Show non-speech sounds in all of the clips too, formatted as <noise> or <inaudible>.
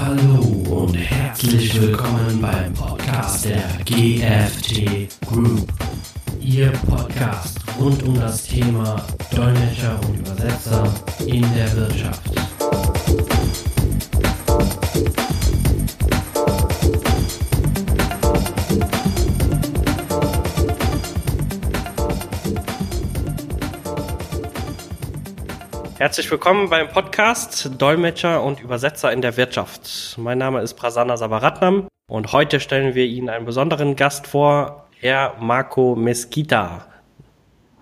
Hallo und herzlich willkommen beim Podcast der GFT Group. Ihr Podcast rund um das Thema Dolmetscher und Übersetzer in der Wirtschaft. Herzlich willkommen beim Podcast Dolmetscher und Übersetzer in der Wirtschaft. Mein Name ist Prasanna Savaratnam und heute stellen wir Ihnen einen besonderen Gast vor, Herr Marco Mesquita.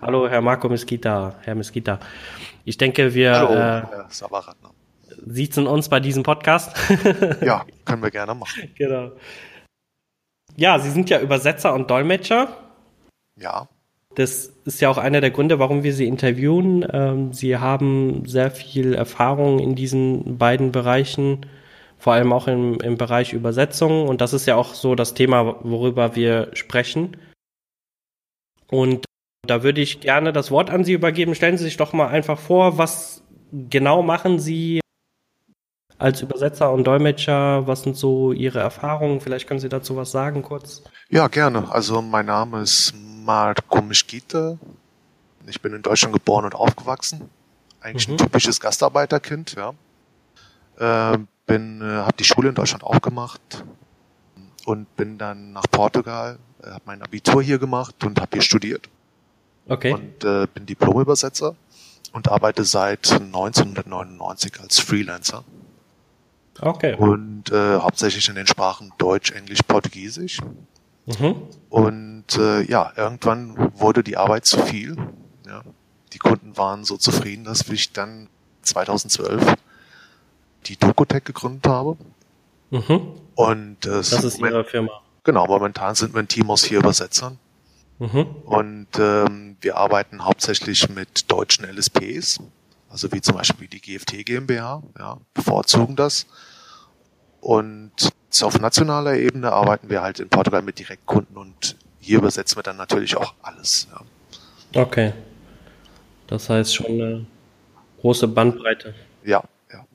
Hallo, Herr Marco Mesquita, Herr Mesquita. Ich denke, wir Hallo, äh, Herr Savaratner. siezen uns bei diesem Podcast. <laughs> Ja, können wir gerne machen. genau. Ja, Sie sind ja Übersetzer und Dolmetscher. Ja, Das ist ja auch einer der Gründe, warum wir Sie interviewen. Ähm, Sie haben sehr viel Erfahrung in diesen beiden Bereichen, vor allem auch im, im Bereich Übersetzung. Und das ist ja auch so das Thema, worüber wir sprechen. Und da würde ich gerne das Wort an Sie übergeben. Stellen Sie sich doch mal einfach vor, was genau machen Sie als Übersetzer und Dolmetscher? Was sind so Ihre Erfahrungen? Vielleicht können Sie dazu was sagen kurz. ja, gerne. Also mein Name ist Marco Mischkite. Ich bin in Deutschland geboren und aufgewachsen. Eigentlich Mhm. ein typisches Gastarbeiterkind, ja. Äh, bin, äh, habe die Schule in Deutschland aufgemacht und bin dann nach Portugal, äh, habe mein Abitur hier gemacht und habe hier studiert Okay. und äh, bin Diplomübersetzer und arbeite seit 1999 als Freelancer. Okay. und äh, hauptsächlich in den Sprachen Deutsch, Englisch, Portugiesisch. Mhm. Und äh, ja, irgendwann wurde die Arbeit zu viel. Ja. Die Kunden waren so zufrieden, dass ich dann 2012 die Dokotech gegründet habe. Mhm. Und äh, Das ist Ihre Firma. genau, momentan sind wir ein Team aus vier Übersetzern. Mhm. Und ähm, wir arbeiten hauptsächlich mit deutschen LSPs, also wie zum Beispiel die GFT GmbH, ja, bevorzugen das. Und so auf nationaler Ebene arbeiten wir halt in Portugal mit Direktkunden und hier übersetzen wir dann natürlich auch alles. Ja, Okay. Das heißt schon eine große Bandbreite. ja. Ja,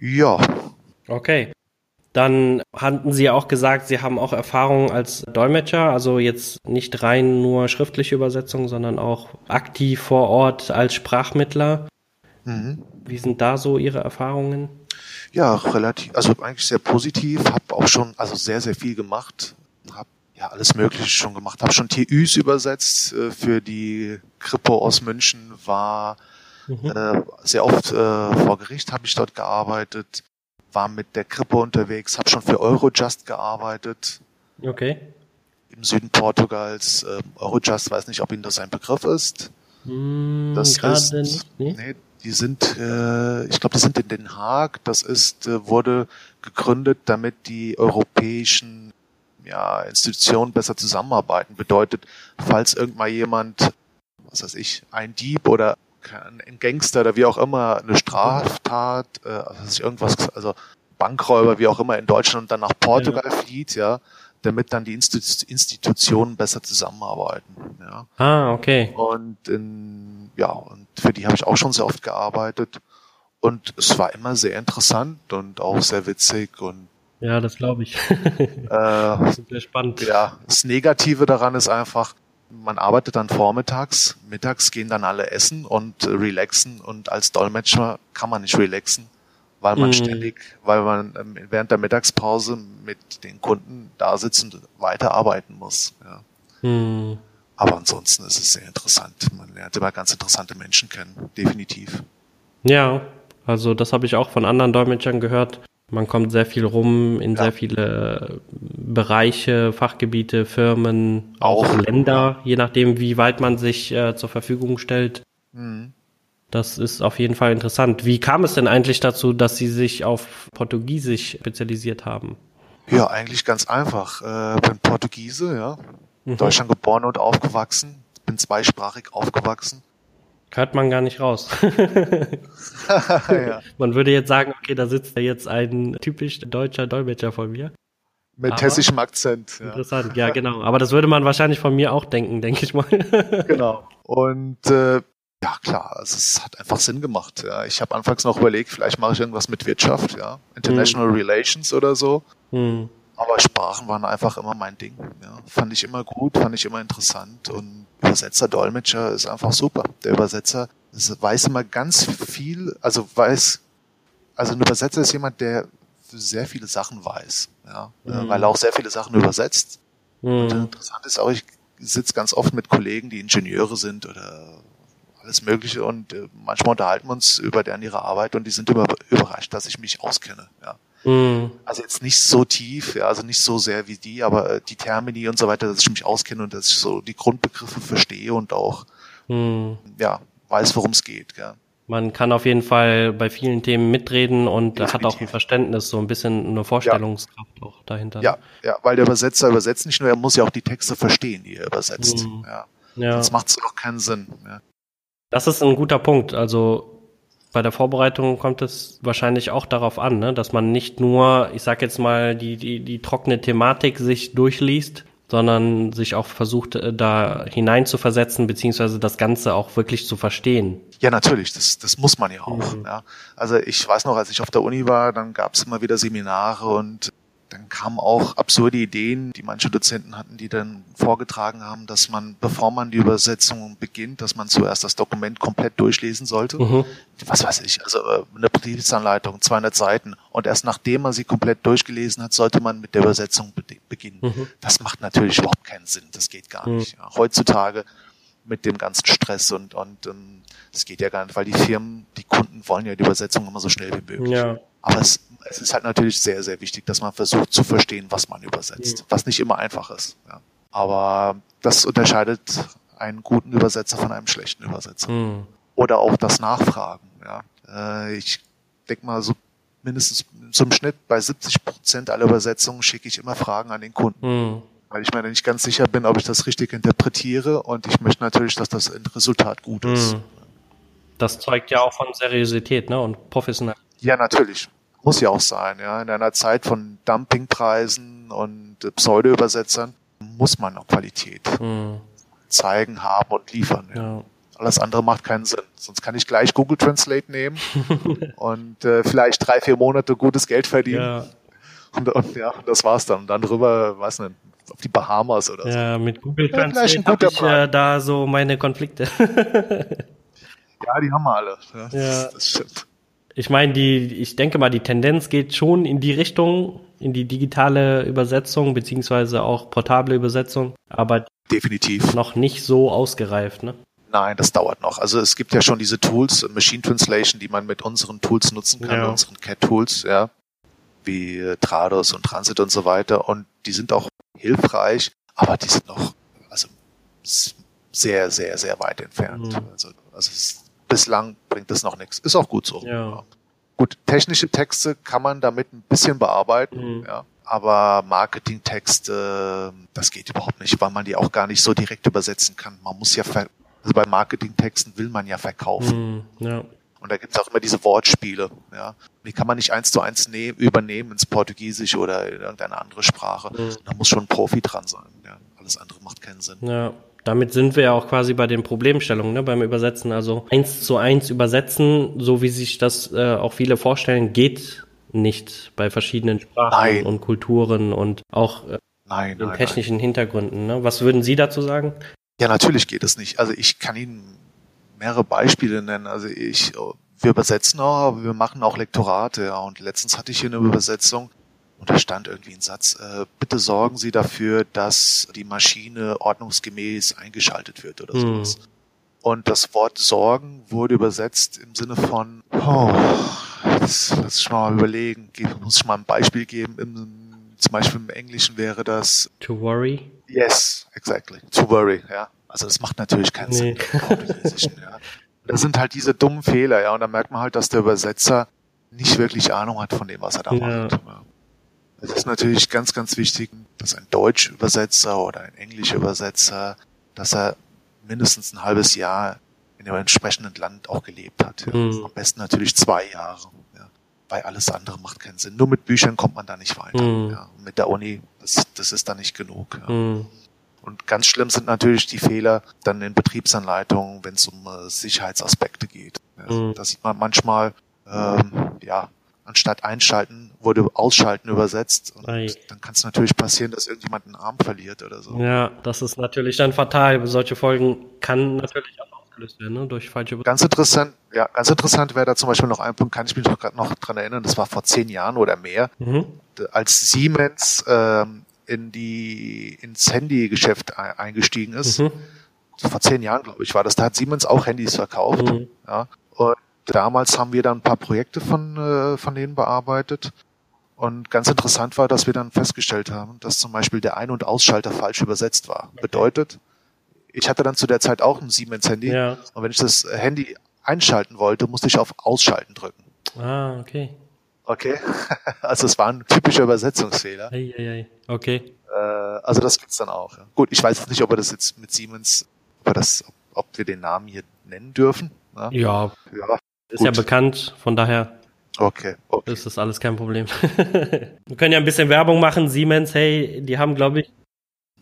ja. Okay. Dann hatten Sie ja auch gesagt, Sie haben auch Erfahrung als Dolmetscher, also jetzt nicht rein nur schriftliche Übersetzung, sondern auch aktiv vor Ort als Sprachmittler. Mhm. Wie sind da so Ihre Erfahrungen? Ja, relativ, also eigentlich sehr positiv. Hab auch schon, also sehr, sehr viel gemacht. Hab ja alles Mögliche schon gemacht. Hab schon TÜs übersetzt äh, für die Kripo aus München. War Mhm. äh, sehr oft äh, vor Gericht habe ich dort gearbeitet. War mit der Kripo unterwegs. Hab schon für Eurojust gearbeitet Okay. im Süden Portugals. Äh, Eurojust, weiß nicht, ob Ihnen das ein Begriff ist. Hm, Das ist, nicht. Nee? nee, die sind, äh, ich glaube, die sind in Den Haag. Das ist, äh, wurde gegründet, damit die europäischen ja, Institutionen besser zusammenarbeiten. Bedeutet, falls irgendwann jemand, was weiß ich, ein Dieb oder ein Gangster oder wie auch immer eine Straftat, äh, also irgendwas, also Bankräuber, wie auch immer in Deutschland und dann nach Portugal flieht, ja, damit dann die Institu Institutionen besser zusammenarbeiten. Ja. Ah, okay. Und in, ja, und für die habe ich auch schon sehr oft gearbeitet. Und es war immer sehr interessant und auch sehr witzig. Und Ja, das glaube ich. <laughs> äh, Super spannend. ja, das Negative daran ist einfach, man arbeitet dann vormittags, mittags gehen dann alle essen und relaxen und als Dolmetscher kann man nicht relaxen, weil man Mhm. ständig, weil man ähm, während der Mittagspause mit den Kunden da sitzt und weiterarbeiten muss. Ja. Hm. Aber ansonsten ist es sehr interessant. Man lernt immer ganz interessante Menschen kennen, definitiv. Ja, also das habe ich auch von anderen Dolmetschern gehört. Man kommt sehr viel rum in Ja. sehr viele Bereiche, Fachgebiete, Firmen, auch, Auch. Länder, je nachdem, wie weit man sich äh, zur Verfügung stellt. Mhm. Das ist auf jeden Fall interessant. Wie kam es denn eigentlich dazu, dass Sie sich auf Portugiesisch spezialisiert haben? Ja, eigentlich ganz einfach. Äh, bin Portugiese, ja. In Deutschland geboren und aufgewachsen. Bin zweisprachig aufgewachsen. Hört man gar nicht raus. <laughs> ja. <laughs> man würde jetzt sagen, okay, da sitzt ja jetzt ein typisch deutscher Dolmetscher von mir. Mit Aber- hessischem Akzent. Ja. Interessant, ja, genau. Aber das würde man wahrscheinlich von mir auch denken, denke ich mal. Genau. <laughs> Und äh, Ja, klar, also es hat einfach Sinn gemacht. Ja. Ich habe anfangs noch überlegt, vielleicht mache ich irgendwas mit Wirtschaft, ja, International mhm. Relations oder so. Mhm. Aber Sprachen waren einfach immer mein Ding. Ja. Fand ich immer gut, fand ich immer interessant und Übersetzer, Dolmetscher ist einfach super. Der Übersetzer weiß immer ganz viel, also weiß, also ein Übersetzer ist jemand, der sehr viele Sachen weiß, ja, mhm. weil er auch sehr viele Sachen übersetzt. Mhm. Und interessant ist auch, ich sitze ganz oft mit Kollegen, die Ingenieure sind oder alles Mögliche und äh, manchmal unterhalten wir uns über deren ihre Arbeit und die sind immer überrascht, dass ich mich auskenne. Ja. Mhm. Also jetzt nicht so tief, ja, also nicht so sehr wie die, aber äh, die Termini und so weiter, dass ich mich auskenne und dass ich so die Grundbegriffe verstehe und auch mhm. ja weiß, worum es geht. Ja. Man kann auf jeden Fall bei vielen Themen mitreden und Definitiv. hat auch ein Verständnis, so ein bisschen eine Vorstellungskraft ja. auch dahinter. Ja, ja, weil der Übersetzer übersetzt nicht nur, er muss ja auch die Texte verstehen, die er übersetzt. Mhm. Ja. Ja. Sonst macht es doch keinen Sinn. Ja. Das ist ein guter Punkt. Also bei der Vorbereitung kommt es wahrscheinlich auch darauf an, ne? dass man nicht nur, ich sag jetzt mal, die, die, die trockene Thematik sich durchliest, sondern sich auch versucht, äh, da hineinzuversetzen, beziehungsweise das Ganze auch wirklich zu verstehen. Ja, natürlich, das, das muss man ja auch. Mhm. Ja. Also ich weiß noch, als ich auf der Uni war, dann gab es immer wieder Seminare und dann kamen auch absurde Ideen, die manche Dozenten hatten, die dann vorgetragen haben, dass man, bevor man die Übersetzung beginnt, dass man zuerst das Dokument komplett durchlesen sollte. Mhm. Was weiß ich, also äh, eine Betriebsanleitung, 200 Seiten. Und erst nachdem man sie komplett durchgelesen hat, sollte man mit der Übersetzung beginnen. Mhm. Das macht natürlich überhaupt keinen Sinn. Das geht gar mhm. nicht. Ja. Heutzutage mit dem ganzen Stress und, und ähm, das geht ja gar nicht, weil die Firmen, die Kunden wollen ja die Übersetzung immer so schnell wie möglich. Ja. Aber es es ist halt natürlich sehr, sehr wichtig, dass man versucht zu verstehen, was man übersetzt, mhm. was nicht immer einfach ist. Ja. Aber das unterscheidet einen guten Übersetzer von einem schlechten Übersetzer. Mhm. Oder auch das Nachfragen. Ja. Äh, ich denke mal, so mindestens zum Schnitt bei 70 Prozent aller Übersetzungen schicke ich immer Fragen an den Kunden. Mhm. Weil ich mir nicht ganz sicher bin, ob ich das richtig interpretiere und ich möchte natürlich, dass das Resultat gut ist. Mhm. Das zeugt ja auch von Seriosität ne? und Professionalität. Ja, natürlich. Muss ja auch sein, ja. In einer Zeit von Dumpingpreisen und Pseudo-Übersetzern muss man auch Qualität mhm. zeigen, haben und liefern. Ja. ja. Alles andere macht keinen Sinn. Sonst kann ich gleich Google Translate nehmen <laughs> und äh, vielleicht drei, vier Monate gutes Geld verdienen. Ja. Und, und ja, das war's dann. Und dann rüber, weiß nicht, auf die Bahamas oder so. Ja, mit Google ja, Translate habe ich äh, da so meine Konflikte. ja, die haben wir alle. Ja, ja. Das, das stimmt ich meine, die, ich denke mal, die Tendenz geht schon in die Richtung, in die digitale Übersetzung, beziehungsweise auch portable Übersetzung, aber definitiv noch nicht so ausgereift, ne? Nein, das dauert noch. Also es gibt ja schon diese Tools, Machine Translation, die man mit unseren Tools nutzen kann, ja. unseren CAT-Tools, ja, wie Trados und Transit und so weiter. Und die sind auch hilfreich, aber die sind noch also sehr, sehr, sehr weit entfernt. Mhm. Also, also es bislang bringt es noch nichts. Ist auch gut so. Ja. Gut, technische Texte kann man damit ein bisschen bearbeiten, mhm. ja. Aber Marketingtexte, das geht überhaupt nicht, weil man die auch gar nicht so direkt übersetzen kann. Man muss ja, also bei Marketingtexten will man ja verkaufen. Mhm. Ja. Und da gibt es auch immer diese Wortspiele. Ja. Die kann man nicht eins zu eins nehmen, übernehmen ins Portugiesische oder in irgendeine andere Sprache. Mhm. Da muss schon ein Profi dran sein. Ja. Alles andere macht keinen Sinn. Ja damit sind wir ja auch quasi bei den Problemstellungen ne, beim Übersetzen. Also eins zu eins übersetzen, so wie sich das äh, auch viele vorstellen, geht nicht bei verschiedenen Sprachen nein. und Kulturen und auch äh, nein, nein, technischen. Hintergründen. Ne? Was würden Sie dazu sagen? Ja, natürlich geht es nicht. Also ich kann Ihnen mehrere Beispiele nennen. Also ich, wir übersetzen auch, aber wir machen auch Lektorate. Ja. Und letztens hatte ich hier eine Übersetzung und da stand irgendwie ein Satz, äh, bitte sorgen Sie dafür, dass die Maschine ordnungsgemäß eingeschaltet wird oder hm. sowas. Und das Wort sorgen wurde übersetzt im Sinne von, oh, das, lass ich mal überlegen, muss ich mal ein Beispiel geben. Im, zum Beispiel im Englischen wäre das To worry? Yes, exactly. To worry, ja. Also das macht natürlich keinen nee. Sinn. ja. Das sind halt diese dummen Fehler, ja. Und da merkt man halt, dass der Übersetzer nicht wirklich Ahnung hat von dem, was er da ja. macht. Ja. Es ist natürlich ganz, ganz wichtig, dass ein Deutsch-Übersetzer oder ein Englisch-Übersetzer, dass er mindestens ein halbes Jahr in dem entsprechenden Land auch gelebt hat. Ja. Mhm. Am besten natürlich zwei Jahre. Ja. Weil alles andere macht keinen Sinn. Nur mit Büchern kommt man da nicht weiter. Mhm. Ja. mit der Uni, das, das ist da nicht genug. Ja. Mhm. Und ganz schlimm sind natürlich die Fehler dann in Betriebsanleitungen, wenn es um äh, Sicherheitsaspekte geht. Ja, mhm. Da sieht man manchmal, ähm, ja, anstatt einschalten wurde ausschalten übersetzt. Und Ei. dann kann es natürlich passieren, dass irgendjemand einen Arm verliert oder so. Ja, das ist natürlich dann fatal. Solche Folgen kann natürlich auch ausgelöst werden, ne? durch falsche Ganz interessant, ja, ganz interessant wäre da zum Beispiel noch ein Punkt, kann ich mich noch gerade noch dran erinnern, das war vor zehn Jahren oder mehr, mhm. als Siemens ähm, in die ins Handygeschäft eingestiegen ist. Mhm. Vor zehn Jahren, glaube ich, war das. Da hat Siemens auch Handys verkauft. Mhm. Ja. Und damals haben wir dann ein paar Projekte von, äh, von denen bearbeitet. Und ganz interessant war, dass wir dann festgestellt haben, dass zum Beispiel der Ein- und Ausschalter falsch übersetzt war. Bedeutet, ich hatte dann zu der Zeit auch ein Siemens-Handy. Ja. Und wenn ich das Handy einschalten wollte, musste ich auf Ausschalten drücken. Ah, okay. Okay. <laughs> Also es war ein typischer Übersetzungsfehler. Ei, ei, ei. Okay. Äh, also das gibt's dann auch. Ja. Gut, ich weiß jetzt nicht, ob wir das jetzt mit Siemens, ob wir, das, ob wir den Namen hier nennen dürfen. Ja. ja. ja ist gut. ja bekannt, von daher Okay, okay. Ist das alles kein Problem. <laughs> wir können ja ein bisschen Werbung machen. Siemens, hey, die haben, glaube ich,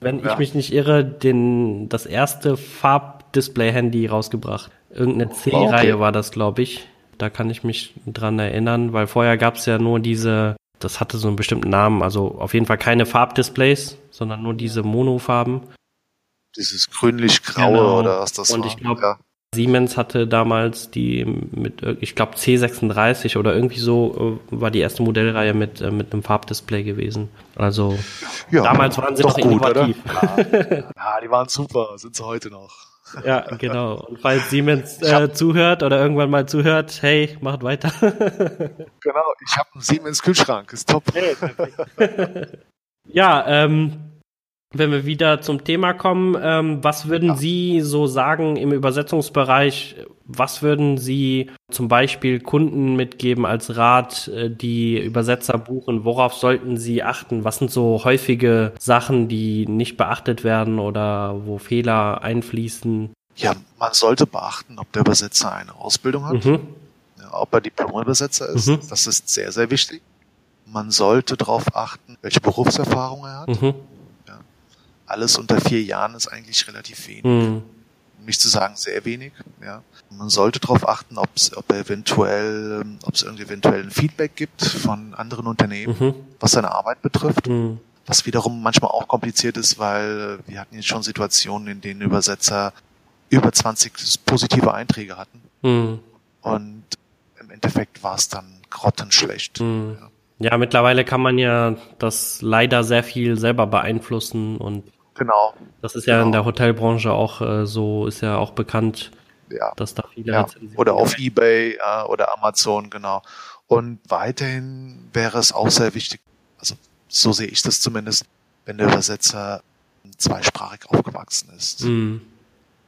wenn ja. ich mich nicht irre, den, das erste Farbdisplay-Handy rausgebracht. Irgendeine C-Reihe okay. war das, glaube ich. Da kann ich mich dran erinnern, weil vorher gab es ja nur diese, das hatte so einen bestimmten Namen, also auf jeden Fall keine Farbdisplays, sondern nur diese Monofarben. Dieses grünlich-graue genau. oder was das Und war. ich glaube, ja. Siemens hatte damals die mit, ich glaube C36 oder irgendwie so äh, war die erste Modellreihe mit, äh, mit einem Farbdisplay gewesen. Also ja, damals waren sie noch gut, innovativ. Ja. ja, die waren super, sind sie heute noch. Ja, genau. Und falls Siemens äh, zuhört oder irgendwann mal zuhört, hey, macht weiter. genau, ich habe einen Siemens Kühlschrank, ist top. Hey, <laughs> ja, ähm, wenn wir wieder zum Thema kommen, ähm, was würden ja. Sie so sagen im Übersetzungsbereich? Was würden Sie zum Beispiel Kunden mitgeben als Rat, äh, die Übersetzer buchen? Worauf sollten sie achten? Was sind so häufige Sachen, die nicht beachtet werden oder wo Fehler einfließen? Ja, man sollte beachten, ob der Übersetzer eine Ausbildung hat, mhm. ja, ob er Diplomübersetzer ist. Mhm. Das ist sehr, sehr wichtig. Man sollte darauf achten, welche Berufserfahrung er hat. Mhm alles unter vier Jahren ist eigentlich relativ wenig. Mhm. Nicht zu sagen sehr wenig. Ja. Man sollte darauf achten, ob's, ob eventuell, ob es irgendwie eventuell ein Feedback gibt von anderen Unternehmen, mhm. was seine Arbeit betrifft. Mhm. Was wiederum manchmal auch kompliziert ist, weil wir hatten jetzt schon Situationen, in denen Übersetzer über 20 positive Einträge hatten. Mhm. Und im Endeffekt war es dann grottenschlecht. Mhm. Ja. ja, mittlerweile kann man ja das leider sehr viel selber beeinflussen und Genau. Das ist ja genau. in der Hotelbranche auch äh, so, ist ja auch bekannt, ja. dass da viele ja. Oder auf Ebay äh, oder Amazon, genau. Und weiterhin wäre es auch sehr wichtig, also so sehe ich das zumindest, wenn der Übersetzer zweisprachig aufgewachsen ist. Mhm.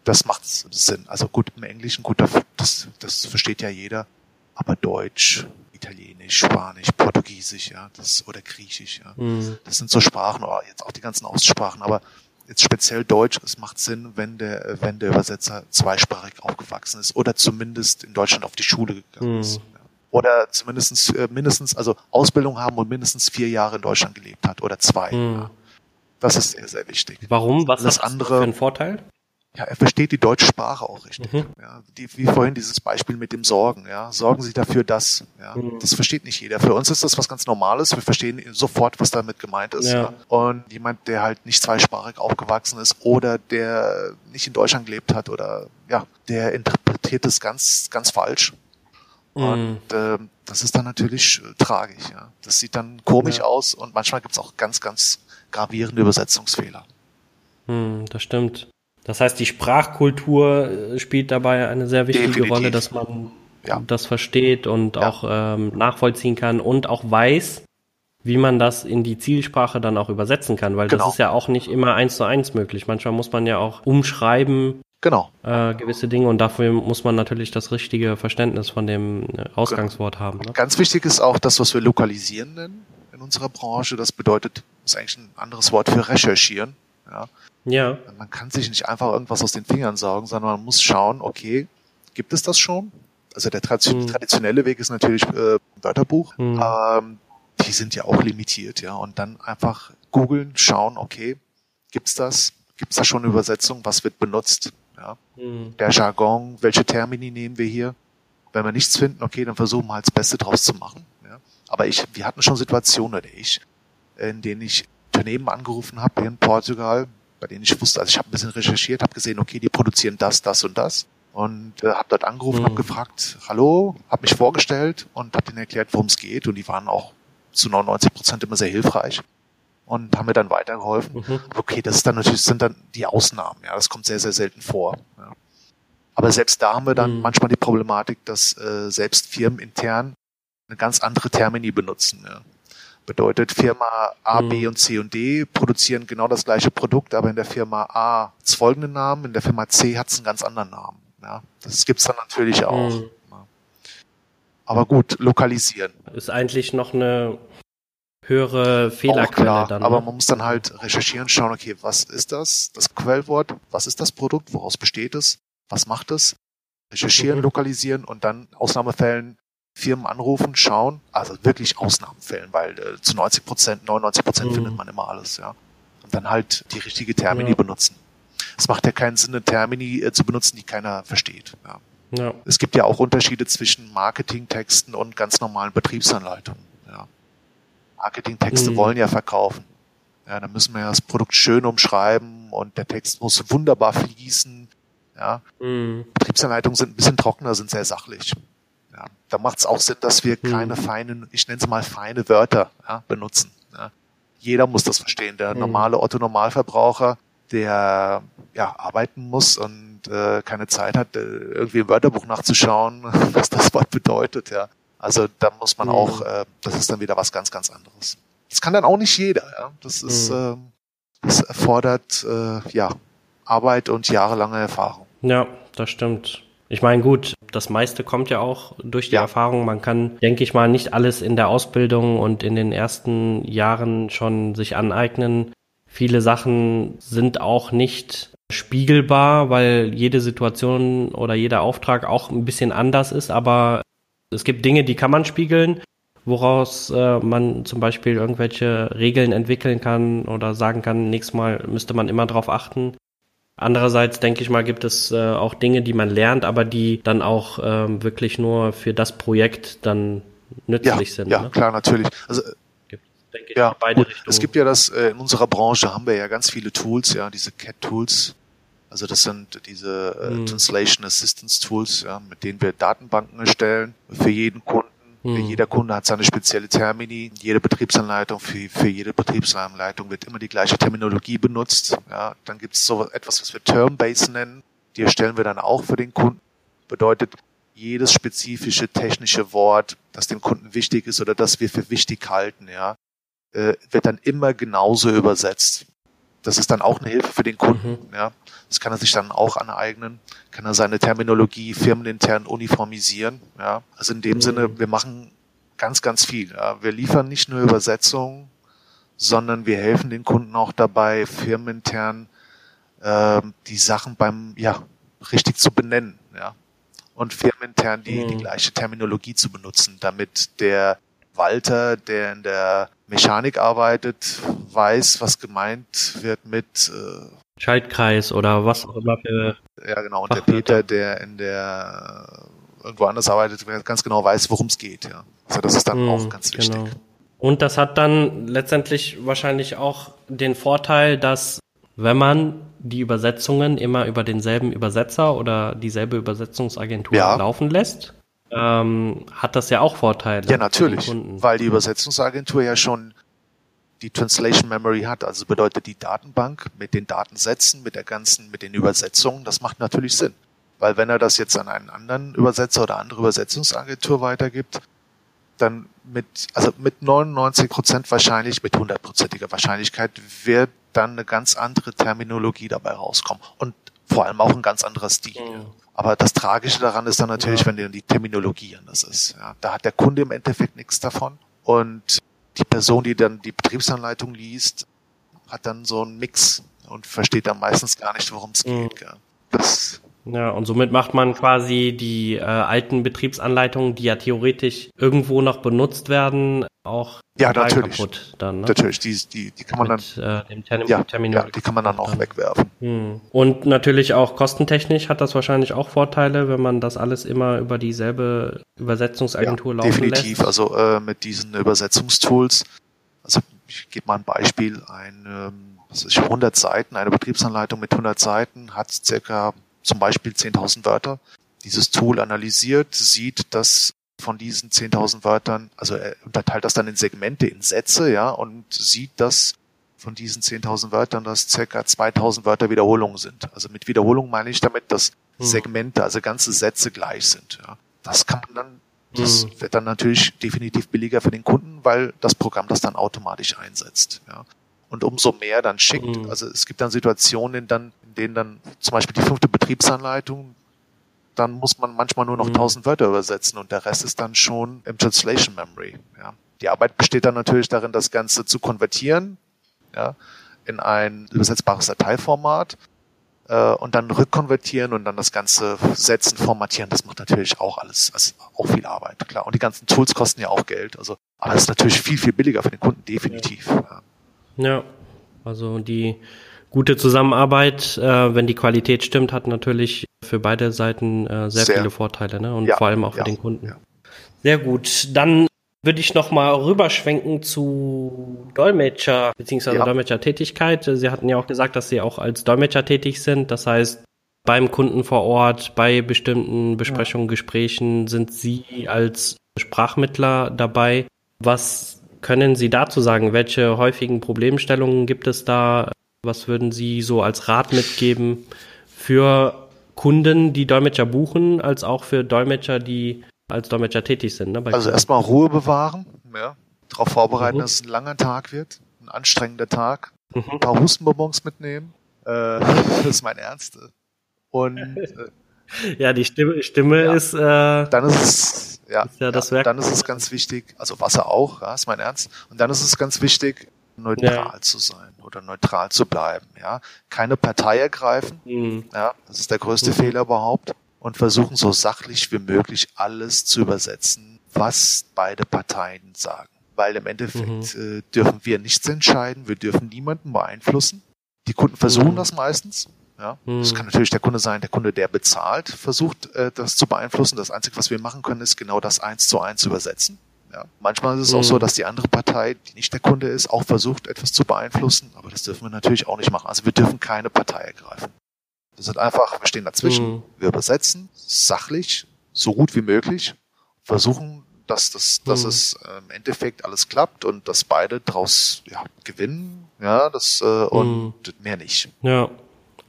Das macht Sinn. Also gut im Englischen, gut, das, das versteht ja jeder, aber Deutsch, Italienisch, Spanisch, Portugiesisch, ja, das oder Griechisch, ja. Mhm. Das sind so Sprachen, oder jetzt auch die ganzen Ostsprachen, aber jetzt speziell Deutsch, es macht Sinn, wenn der, wenn der Übersetzer zweisprachig aufgewachsen ist oder zumindest in Deutschland auf die Schule gegangen mhm. ist. Ja. Oder zumindestens, äh, mindestens, also Ausbildung haben und mindestens vier Jahre in Deutschland gelebt hat oder zwei. Mhm. Ja. Das ist sehr, sehr wichtig. Warum? Was ist das andere, für ein Vorteil? Ja, er versteht die deutsche Sprache auch richtig. Mhm. Ja, die, wie vorhin dieses Beispiel mit dem Sorgen. Ja, sorgen Sie dafür, dass. Ja, mhm. das versteht nicht jeder. Für uns ist das was ganz Normales. Wir verstehen sofort, was damit gemeint ist. Ja. ja. Und jemand, der halt nicht zweisprachig aufgewachsen ist oder der nicht in Deutschland gelebt hat oder ja, der interpretiert es ganz, ganz falsch. Mhm. Und äh, das ist dann natürlich äh, tragisch. Ja, das sieht dann komisch ja. aus und manchmal gibt's auch ganz, ganz gravierende Übersetzungsfehler. Hm, das stimmt. Das heißt, die Sprachkultur äh, spielt dabei eine sehr wichtige Definitiv. Rolle, dass man ja. das versteht und ja. auch ähm, nachvollziehen kann und auch weiß, wie man das in die Zielsprache dann auch übersetzen kann, weil genau. das ist ja auch nicht immer eins zu eins möglich. Manchmal muss man ja auch umschreiben, genau. äh, gewisse Dinge und dafür muss man natürlich das richtige Verständnis von dem äh, Ausgangswort genau. haben. Ne? Ganz wichtig ist auch das, was wir lokalisieren nennen in unserer Branche. Das bedeutet, ist eigentlich ein anderes Wort für recherchieren. Ja. Ja. Man kann sich nicht einfach irgendwas aus den Fingern saugen, sondern man muss schauen, okay, gibt es das schon? Also der mhm. traditionelle Weg ist natürlich äh, Wörterbuch. Mhm. Ähm, die sind ja auch limitiert, ja. Und dann einfach googeln, schauen, okay, gibt's das? Gibt es da schon eine Übersetzung? Was wird benutzt? Ja. Mhm. Der Jargon, welche Termini nehmen wir hier? Wenn wir nichts finden, okay, dann versuchen wir halt das Beste draus zu machen. Ja. Aber ich, wir hatten schon Situationen, oder ich, in denen ich Unternehmen angerufen habe hier in Portugal, bei denen ich wusste, also ich habe ein bisschen recherchiert, habe gesehen, okay, die produzieren das, das und das und äh, habe dort angerufen, mhm. habe gefragt, hallo, habe mich vorgestellt und habe denen erklärt, worum es geht und die waren auch zu 99 Prozent immer sehr hilfreich und haben mir dann weitergeholfen. Mhm. Okay, das ist dann natürlich sind dann die Ausnahmen, ja, das kommt sehr sehr selten vor. Ja. Aber selbst da haben wir dann mhm. manchmal die Problematik, dass äh, selbst Firmen intern eine ganz andere Termini benutzen. Ja. Bedeutet, Firma A, B mhm. und C und D produzieren genau das gleiche Produkt, aber in der Firma A hat es folgenden Namen, in der Firma C hat es einen ganz anderen Namen. Ja, das gibt's dann natürlich auch. Mhm. Aber gut, lokalisieren. Ist eigentlich noch eine höhere Fehlerquelle klar, dann. Ne? Aber man muss dann halt recherchieren, schauen, okay, was ist das? Das Quellwort, was ist das Produkt, woraus besteht es, was macht es? Recherchieren, mhm. lokalisieren und dann Ausnahmefällen Firmen anrufen, schauen, also wirklich Ausnahmefällen, weil äh, zu 90 Prozent, 99 Prozent mhm. findet man immer alles, ja. Und dann halt die richtige Termini ja. benutzen. Es macht ja keinen Sinn, eine Termini äh, zu benutzen, die keiner versteht. Ja. Ja. Es gibt ja auch Unterschiede zwischen Marketingtexten und ganz normalen Betriebsanleitungen. Ja. Marketingtexte mhm. wollen ja verkaufen. Ja, da müssen wir ja das Produkt schön umschreiben und der Text muss wunderbar fließen. Ja. Mhm. Betriebsanleitungen sind ein bisschen trockener, sind sehr sachlich. Da macht es auch Sinn, dass wir kleine, mhm. feine, ich nenne es mal feine Wörter ja, benutzen. Ja. Jeder muss das verstehen. Der mhm. normale Otto-Normalverbraucher, der ja arbeiten muss und äh, keine Zeit hat, äh, irgendwie im Wörterbuch nachzuschauen, <laughs> was das Wort bedeutet. Ja, also da muss man mhm. auch, äh, das ist dann wieder was ganz, ganz anderes. Das kann dann auch nicht jeder. Ja, das ist, äh, das erfordert äh, ja Arbeit und jahrelange Erfahrung. Ja, das stimmt. Ich meine, gut, das meiste kommt ja auch durch die ja. Erfahrung. Man kann, denke ich mal, nicht alles in der Ausbildung und in den ersten Jahren schon sich aneignen. Viele Sachen sind auch nicht spiegelbar, weil jede Situation oder jeder Auftrag auch ein bisschen anders ist. Aber es gibt Dinge, die kann man spiegeln, woraus äh, man zum Beispiel irgendwelche Regeln entwickeln kann oder sagen kann, nächstes Mal müsste man immer darauf achten. Andererseits denke ich mal, gibt es äh, auch Dinge, die man lernt, aber die dann auch ähm, wirklich nur für das Projekt dann nützlich ja, sind. Ja, ne? klar, natürlich. Also denke ich, ja, beide gut. Richtungen. Es gibt ja das, äh, in unserer Branche haben wir ja ganz viele Tools, ja, diese CAT-Tools. Also das sind diese äh, hm. Translation Assistance Tools, ja, mit denen wir Datenbanken erstellen für jeden Kunden Mhm. Jeder Kunde hat seine spezielle Termini. Jede Betriebsanleitung, für, für jede Betriebsanleitung wird immer die gleiche Terminologie benutzt. Ja, dann gibt es so etwas, was wir Term-Base nennen. Die erstellen wir dann auch für den Kunden. Bedeutet, jedes spezifische technische Wort, das dem Kunden wichtig ist oder das wir für wichtig halten, ja, äh, wird dann immer genauso übersetzt. Das ist dann auch eine Hilfe für den Kunden. Mhm. Ja. Das kann er sich dann auch aneignen, kann er seine Terminologie firmenintern uniformisieren. Ja. Also in dem mhm. Sinne, wir machen ganz, ganz viel. Ja. Wir liefern nicht nur Übersetzungen, sondern wir helfen den Kunden auch dabei, firmenintern äh, die Sachen beim ja richtig zu benennen. Ja. Und firmenintern die, mhm. die gleiche Terminologie zu benutzen, damit der Walter, der in der Mechanik arbeitet, weiß, was gemeint wird mit äh, Schaltkreis oder was auch immer für. Ja, genau. Und der Peter, der in der äh, irgendwo anders arbeitet, ganz genau weiß, worum es geht. Ja. Also das ist dann mm, auch ganz wichtig. Genau. Und das hat dann letztendlich wahrscheinlich auch den Vorteil, dass wenn man die Übersetzungen immer über denselben Übersetzer oder dieselbe Übersetzungsagentur ja. laufen lässt, ähm, hat das ja auch Vorteile. Ja, natürlich, weil die Übersetzungsagentur ja schon die Translation Memory hat. Also bedeutet die Datenbank mit den Datensätzen, mit der ganzen, mit den Übersetzungen, das macht natürlich Sinn. Weil wenn er das jetzt an einen anderen Übersetzer oder andere Übersetzungsagentur weitergibt, dann mit, also mit 99 Prozent wahrscheinlich, mit hundertprozentiger Wahrscheinlichkeit wird dann eine ganz andere Terminologie dabei rauskommen. Und vor allem auch ein ganz anderer Stil. Mhm. Aber das Tragische daran ist dann natürlich, ja. wenn die Terminologie anders ist. Ja, da hat der Kunde im Endeffekt nichts davon. Und die Person, die dann die Betriebsanleitung liest, hat dann so einen Mix und versteht dann meistens gar nicht, worum es mhm. geht. Gell? Das Ja, und somit macht man quasi die äh, alten Betriebsanleitungen, die ja theoretisch irgendwo noch benutzt werden, auch ja, natürlich. kaputt dann. Ne? Natürlich, die, die, die kann man Mit, dann, äh, dem Termin ja, Termin ja, die kann man dann auch wegwerfen. Hm. Und natürlich auch kostentechnisch hat das wahrscheinlich auch Vorteile, wenn man das alles immer über dieselbe Übersetzungsagentur ja, laufen definitiv. lässt. Also äh, mit diesen Übersetzungstools, also ich gebe mal ein Beispiel, ein ähm, was ist 100 Seiten, eine Betriebsanleitung mit 100 Seiten hat circa zum Beispiel 10.000 Wörter. Dieses Tool analysiert, sieht, dass von diesen 10.000 Wörtern, also er unterteilt das dann in Segmente, in Sätze, ja, und sieht, dass von diesen 10.000 Wörtern, dass circa 2.000 Wörter Wiederholungen sind. Also mit Wiederholung meine ich damit, dass Hm. Segmente, also ganze Sätze gleich sind. Ja. Das kann man dann, das Hm. wird dann natürlich definitiv billiger für den Kunden, weil das Programm das dann automatisch einsetzt. Ja. Und umso mehr dann schickt, Mhm. also es gibt dann Situationen, in, dann, denen dann zum Beispiel die fünfte Betriebsanleitung, dann muss man manchmal nur noch Mhm. 1000 Wörter übersetzen und der Rest ist dann schon im Translation Memory. Ja. Die Arbeit besteht dann natürlich darin, das Ganze zu konvertieren ja, in ein übersetzbares Dateiformat äh, und dann rückkonvertieren und dann das Ganze setzen, formatieren. Das macht natürlich auch alles, also auch viel Arbeit, klar. Und die ganzen Tools kosten ja auch Geld. Also, aber es ist natürlich viel, viel billiger für den Kunden, definitiv. Ja. Ja, also die gute Zusammenarbeit, äh, wenn die Qualität stimmt, hat natürlich für beide Seiten äh, sehr, Sehr. viele Vorteile ne? und Ja, vor allem auch für ja, den Kunden. ja. Sehr gut, dann würde ich noch mal rüberschwenken zu Dolmetscher bzw. Ja. Dolmetschertätigkeit. Sie hatten ja auch gesagt, dass Sie auch als Dolmetscher tätig sind. Das heißt, beim Kunden vor Ort, bei bestimmten Besprechungen, Gesprächen sind Sie als Sprachmittler dabei. Was können Sie dazu sagen? Welche häufigen Problemstellungen gibt es da? Was würden Sie so als Rat mitgeben für Kunden, die Dolmetscher buchen, als auch für Dolmetscher, die als Dolmetscher tätig sind? Ne, Also erstmal Ruhe bewahren, ja. darauf vorbereiten, Mhm. dass es ein langer Tag wird, ein anstrengender Tag, Mhm. ein paar Hustenbonbons mitnehmen. Äh, <laughs> das ist mein Ernst. Und äh, Ja, die Stimme, Stimme Ja. ist, äh, dann ist es ja, Ist ja das Werk- dann ist es ganz wichtig, also Wasser auch, ja, ist mein Ernst. Und dann ist es ganz wichtig, neutral Ja. zu sein oder neutral zu bleiben, ja. Keine Partei ergreifen, mh, ja, das ist der größte Mhm. Fehler überhaupt. Und versuchen so sachlich wie möglich alles zu übersetzen, was beide Parteien sagen. Weil im Endeffekt Mhm. äh, dürfen wir nichts entscheiden, wir dürfen niemanden beeinflussen. Die Kunden versuchen Mhm. das meistens. Ja, Mhm. das kann natürlich der Kunde sein, der Kunde, der bezahlt, versucht äh, das zu beeinflussen. Das Einzige, was wir machen können, ist genau das eins zu eins übersetzen. Ja. Manchmal ist es auch Mhm. so, dass die andere Partei, die nicht der Kunde ist, auch versucht, etwas zu beeinflussen, aber das dürfen wir natürlich auch nicht machen. Also wir dürfen keine Partei ergreifen. Wir sind einfach, wir stehen dazwischen, Mhm. wir übersetzen sachlich, so gut wie möglich, versuchen, dass das, dass Mhm. es äh, im Endeffekt alles klappt und dass beide draus ja, gewinnen, ja, das äh, und mehr nicht. ja.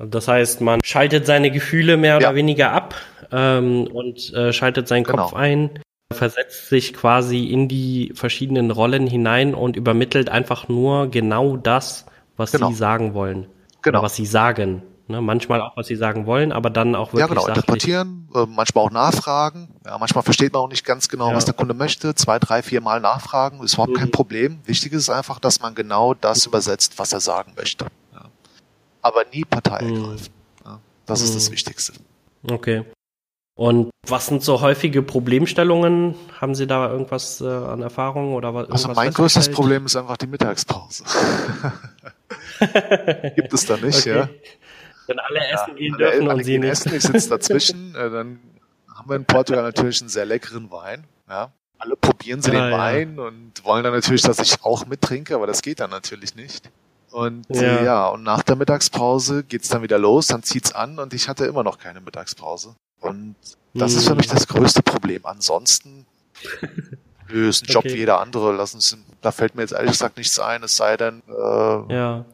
Das heißt, man schaltet seine Gefühle mehr oder Ja. weniger ab ähm, und äh, schaltet seinen Genau. Kopf ein, versetzt sich quasi in die verschiedenen Rollen hinein und übermittelt einfach nur genau das, was Genau. sie sagen wollen. Genau. Oder was sie sagen. Ne? Manchmal auch, was sie sagen wollen, aber dann auch wirklich Ja, genau, sachlich. interpretieren, äh, manchmal auch nachfragen. Ja, manchmal versteht man auch nicht ganz genau, Ja. was der Kunde möchte. Zwei, drei, vier Mal nachfragen, ist überhaupt kein Mhm. Problem. Wichtig ist einfach, dass man genau das übersetzt, was er sagen möchte. Ja. Aber nie Partei Mhm. ergreifen. Ja, das ist das Mhm. Wichtigste. Okay. Und was sind so häufige Problemstellungen? Haben Sie da irgendwas äh, an Erfahrung oder was? Also mein größtes? Problem ist einfach die Mittagspause. <laughs> Gibt es da nicht, Okay. ja. Wenn alle essen gehen Alle- dürfen alle und Sie nicht. essen, ich sitze dazwischen, <laughs> äh, dann haben wir in Portugal natürlich einen sehr leckeren Wein. Ja. Alle probieren sie Ja, den ja. Wein und wollen dann natürlich, dass ich auch mittrinke, aber das geht dann natürlich nicht. Und Ja. ja, ja und nach der Mittagspause geht's dann wieder los, dann zieht's an und ich hatte immer noch keine Mittagspause. Und das ist für Hm. mich das größte Problem. Ansonsten <laughs> ist ein Job Okay. wie jeder andere. Lassen Sie, da fällt mir jetzt ehrlich gesagt nichts ein, es sei denn, äh, Ja.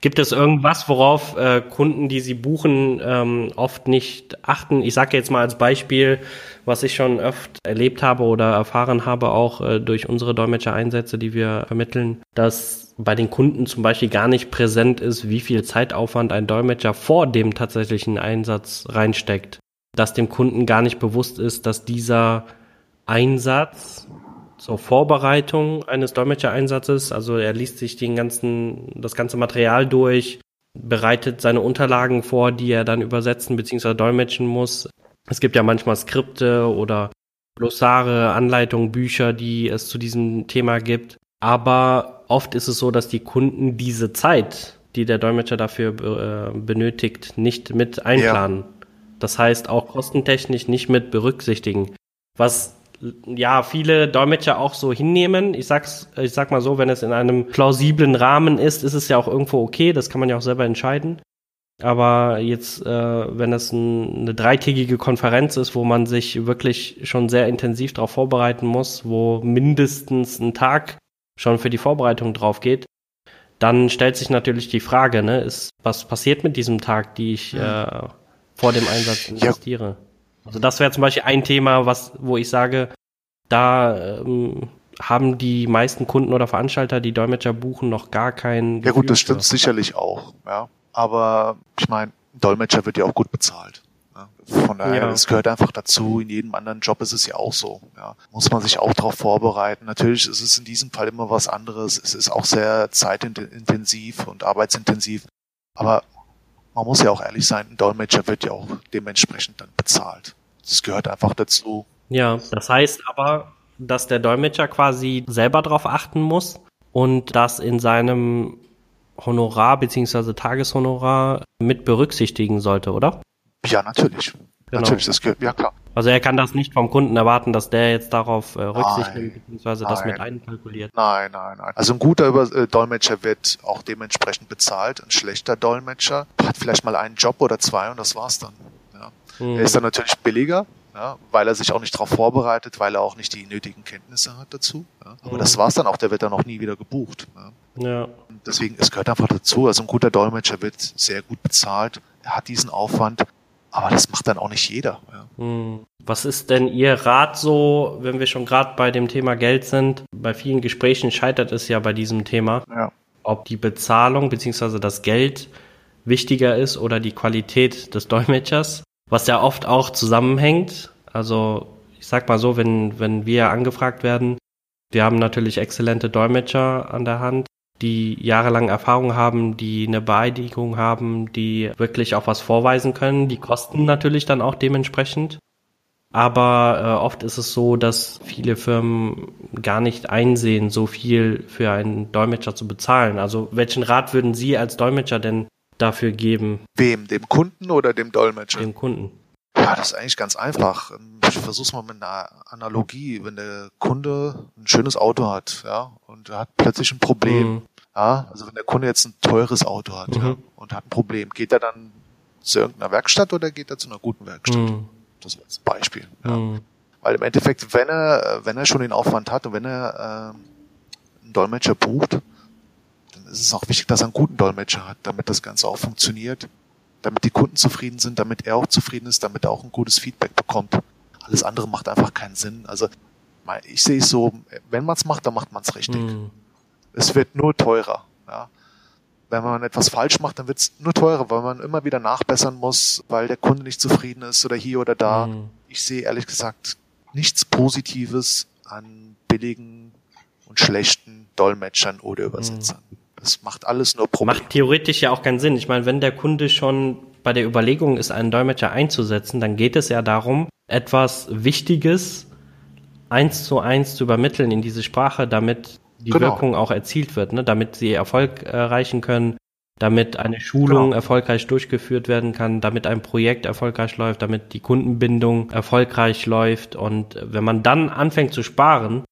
Gibt es irgendwas, worauf äh, Kunden, die sie buchen, ähm, oft nicht achten? Ich sage jetzt mal als Beispiel, was ich schon oft erlebt habe oder erfahren habe, auch äh, durch unsere Dolmetscher-Einsätze, die wir vermitteln, dass bei den Kunden zum Beispiel gar nicht präsent ist, wie viel Zeitaufwand ein Dolmetscher vor dem tatsächlichen Einsatz reinsteckt. Dass dem Kunden gar nicht bewusst ist, dass dieser Einsatz zur Vorbereitung eines Dolmetschereinsatzes. Also er liest sich den ganzen, das ganze Material durch, bereitet seine Unterlagen vor, die er dann übersetzen bzw. dolmetschen muss. Es gibt ja manchmal Skripte oder Glossare, Anleitungen, Bücher, die es zu diesem Thema gibt. Aber oft ist es so, dass die Kunden diese Zeit, die der Dolmetscher dafür äh, benötigt, nicht mit einplanen. Ja. Das heißt auch kostentechnisch nicht mit berücksichtigen. Was ja viele Dolmetscher auch so hinnehmen. Ich sag's, ich sag mal so, wenn es in einem plausiblen Rahmen ist, ist es ja auch irgendwo okay. Das kann man ja auch selber entscheiden. Aber jetzt, äh, wenn es ein, eine dreitägige Konferenz ist, wo man sich wirklich schon sehr intensiv darauf vorbereiten muss, wo mindestens ein Tag schon für die Vorbereitung drauf geht, dann stellt sich natürlich die Frage, ne, ist, was passiert mit diesem Tag, die ich äh, vor dem Einsatz investiere? Ja. Also das wäre zum Beispiel ein Thema, was, wo ich sage, da ähm, haben die meisten Kunden oder Veranstalter, die Dolmetscher buchen, noch gar keinen. Ja gut, das stimmt für. sicherlich auch. Ja, aber ich meine, Dolmetscher wird ja auch gut bezahlt. Ja. Von daher, ja. es gehört einfach dazu. In jedem anderen Job ist es ja auch so. Ja. Muss man sich auch darauf vorbereiten. Natürlich ist es in diesem Fall immer was anderes. Es ist auch sehr zeitintensiv und arbeitsintensiv. Aber man muss ja auch ehrlich sein, ein Dolmetscher wird ja auch dementsprechend dann bezahlt. Das gehört einfach dazu. Ja, das heißt aber, dass der Dolmetscher quasi selber darauf achten muss und das in seinem Honorar bzw. Tageshonorar mit berücksichtigen sollte, oder? Ja, natürlich. Genau. Natürlich, das ja klar. Also er kann das nicht vom Kunden erwarten, dass der jetzt darauf äh, Rücksicht nimmt, beziehungsweise das mit einkalkuliert. Nein, nein, nein. Also ein guter Über äh, Dolmetscher wird auch dementsprechend bezahlt. Ein schlechter Dolmetscher hat vielleicht mal einen Job oder zwei und das war's dann. Ja. Mhm. Er ist dann natürlich billiger, ja, weil er sich auch nicht darauf vorbereitet, weil er auch nicht die nötigen Kenntnisse hat dazu. Ja. Aber mhm. das war's dann auch, der wird dann auch nie wieder gebucht. Ja. ja. Deswegen, es gehört einfach dazu. Also ein guter Dolmetscher wird sehr gut bezahlt. Er hat diesen Aufwand aber das macht dann auch nicht jeder. Ja. Hm. Was ist denn Ihr Rat so, wenn wir schon gerade bei dem Thema Geld sind? Bei vielen Gesprächen scheitert es ja bei diesem Thema, ja. ob die Bezahlung bzw. das Geld wichtiger ist oder die Qualität des Dolmetschers, was ja oft auch zusammenhängt. Also ich sag mal so, wenn, wenn wir angefragt werden, wir haben natürlich exzellente Dolmetscher an der Hand, die jahrelang Erfahrung haben, die eine Beeidigung haben, die wirklich auch was vorweisen können. Die kosten natürlich dann auch dementsprechend. Aber äh, oft ist es so, dass viele Firmen gar nicht einsehen, so viel für einen Dolmetscher zu bezahlen. Also welchen Rat würden Sie als Dolmetscher denn dafür geben? Wem? Dem Kunden oder dem Dolmetscher? Dem Kunden. Ja, das ist eigentlich ganz einfach. Ich versuch's mal mit einer Analogie. Wenn der Kunde ein schönes Auto hat, ja, und er hat plötzlich ein Problem, mhm. Ja, also wenn der Kunde jetzt ein teures Auto hat mhm. ja, und hat ein Problem, geht er dann zu irgendeiner Werkstatt oder geht er zu einer guten Werkstatt? Mhm. Das ist ein Beispiel. Ja. Mhm. Weil im Endeffekt, wenn er, wenn er schon den Aufwand hat und wenn er äh, einen Dolmetscher bucht, dann ist es auch wichtig, dass er einen guten Dolmetscher hat, damit das Ganze auch funktioniert, damit die Kunden zufrieden sind, damit er auch zufrieden ist, damit er auch ein gutes Feedback bekommt. Alles andere macht einfach keinen Sinn. Also ich sehe es so, wenn man es macht, dann macht man es richtig. Mhm. Es wird nur teurer. Ja. Wenn man etwas falsch macht, dann wird es nur teurer, weil man immer wieder nachbessern muss, weil der Kunde nicht zufrieden ist oder hier oder da. Mhm. Ich sehe ehrlich gesagt nichts Positives an billigen und schlechten Dolmetschern oder Übersetzern. Mhm. Das macht alles nur Probleme. Macht theoretisch ja auch keinen Sinn. Ich meine, wenn der Kunde schon bei der Überlegung ist, einen Dolmetscher einzusetzen, dann geht es ja darum, etwas Wichtiges eins zu eins zu übermitteln in diese Sprache, damit die genau. Wirkung auch erzielt wird, ne? damit sie Erfolg erreichen können, damit eine Schulung genau. erfolgreich durchgeführt werden kann, damit ein Projekt erfolgreich läuft, damit die Kundenbindung erfolgreich läuft. Und wenn man dann anfängt zu sparen,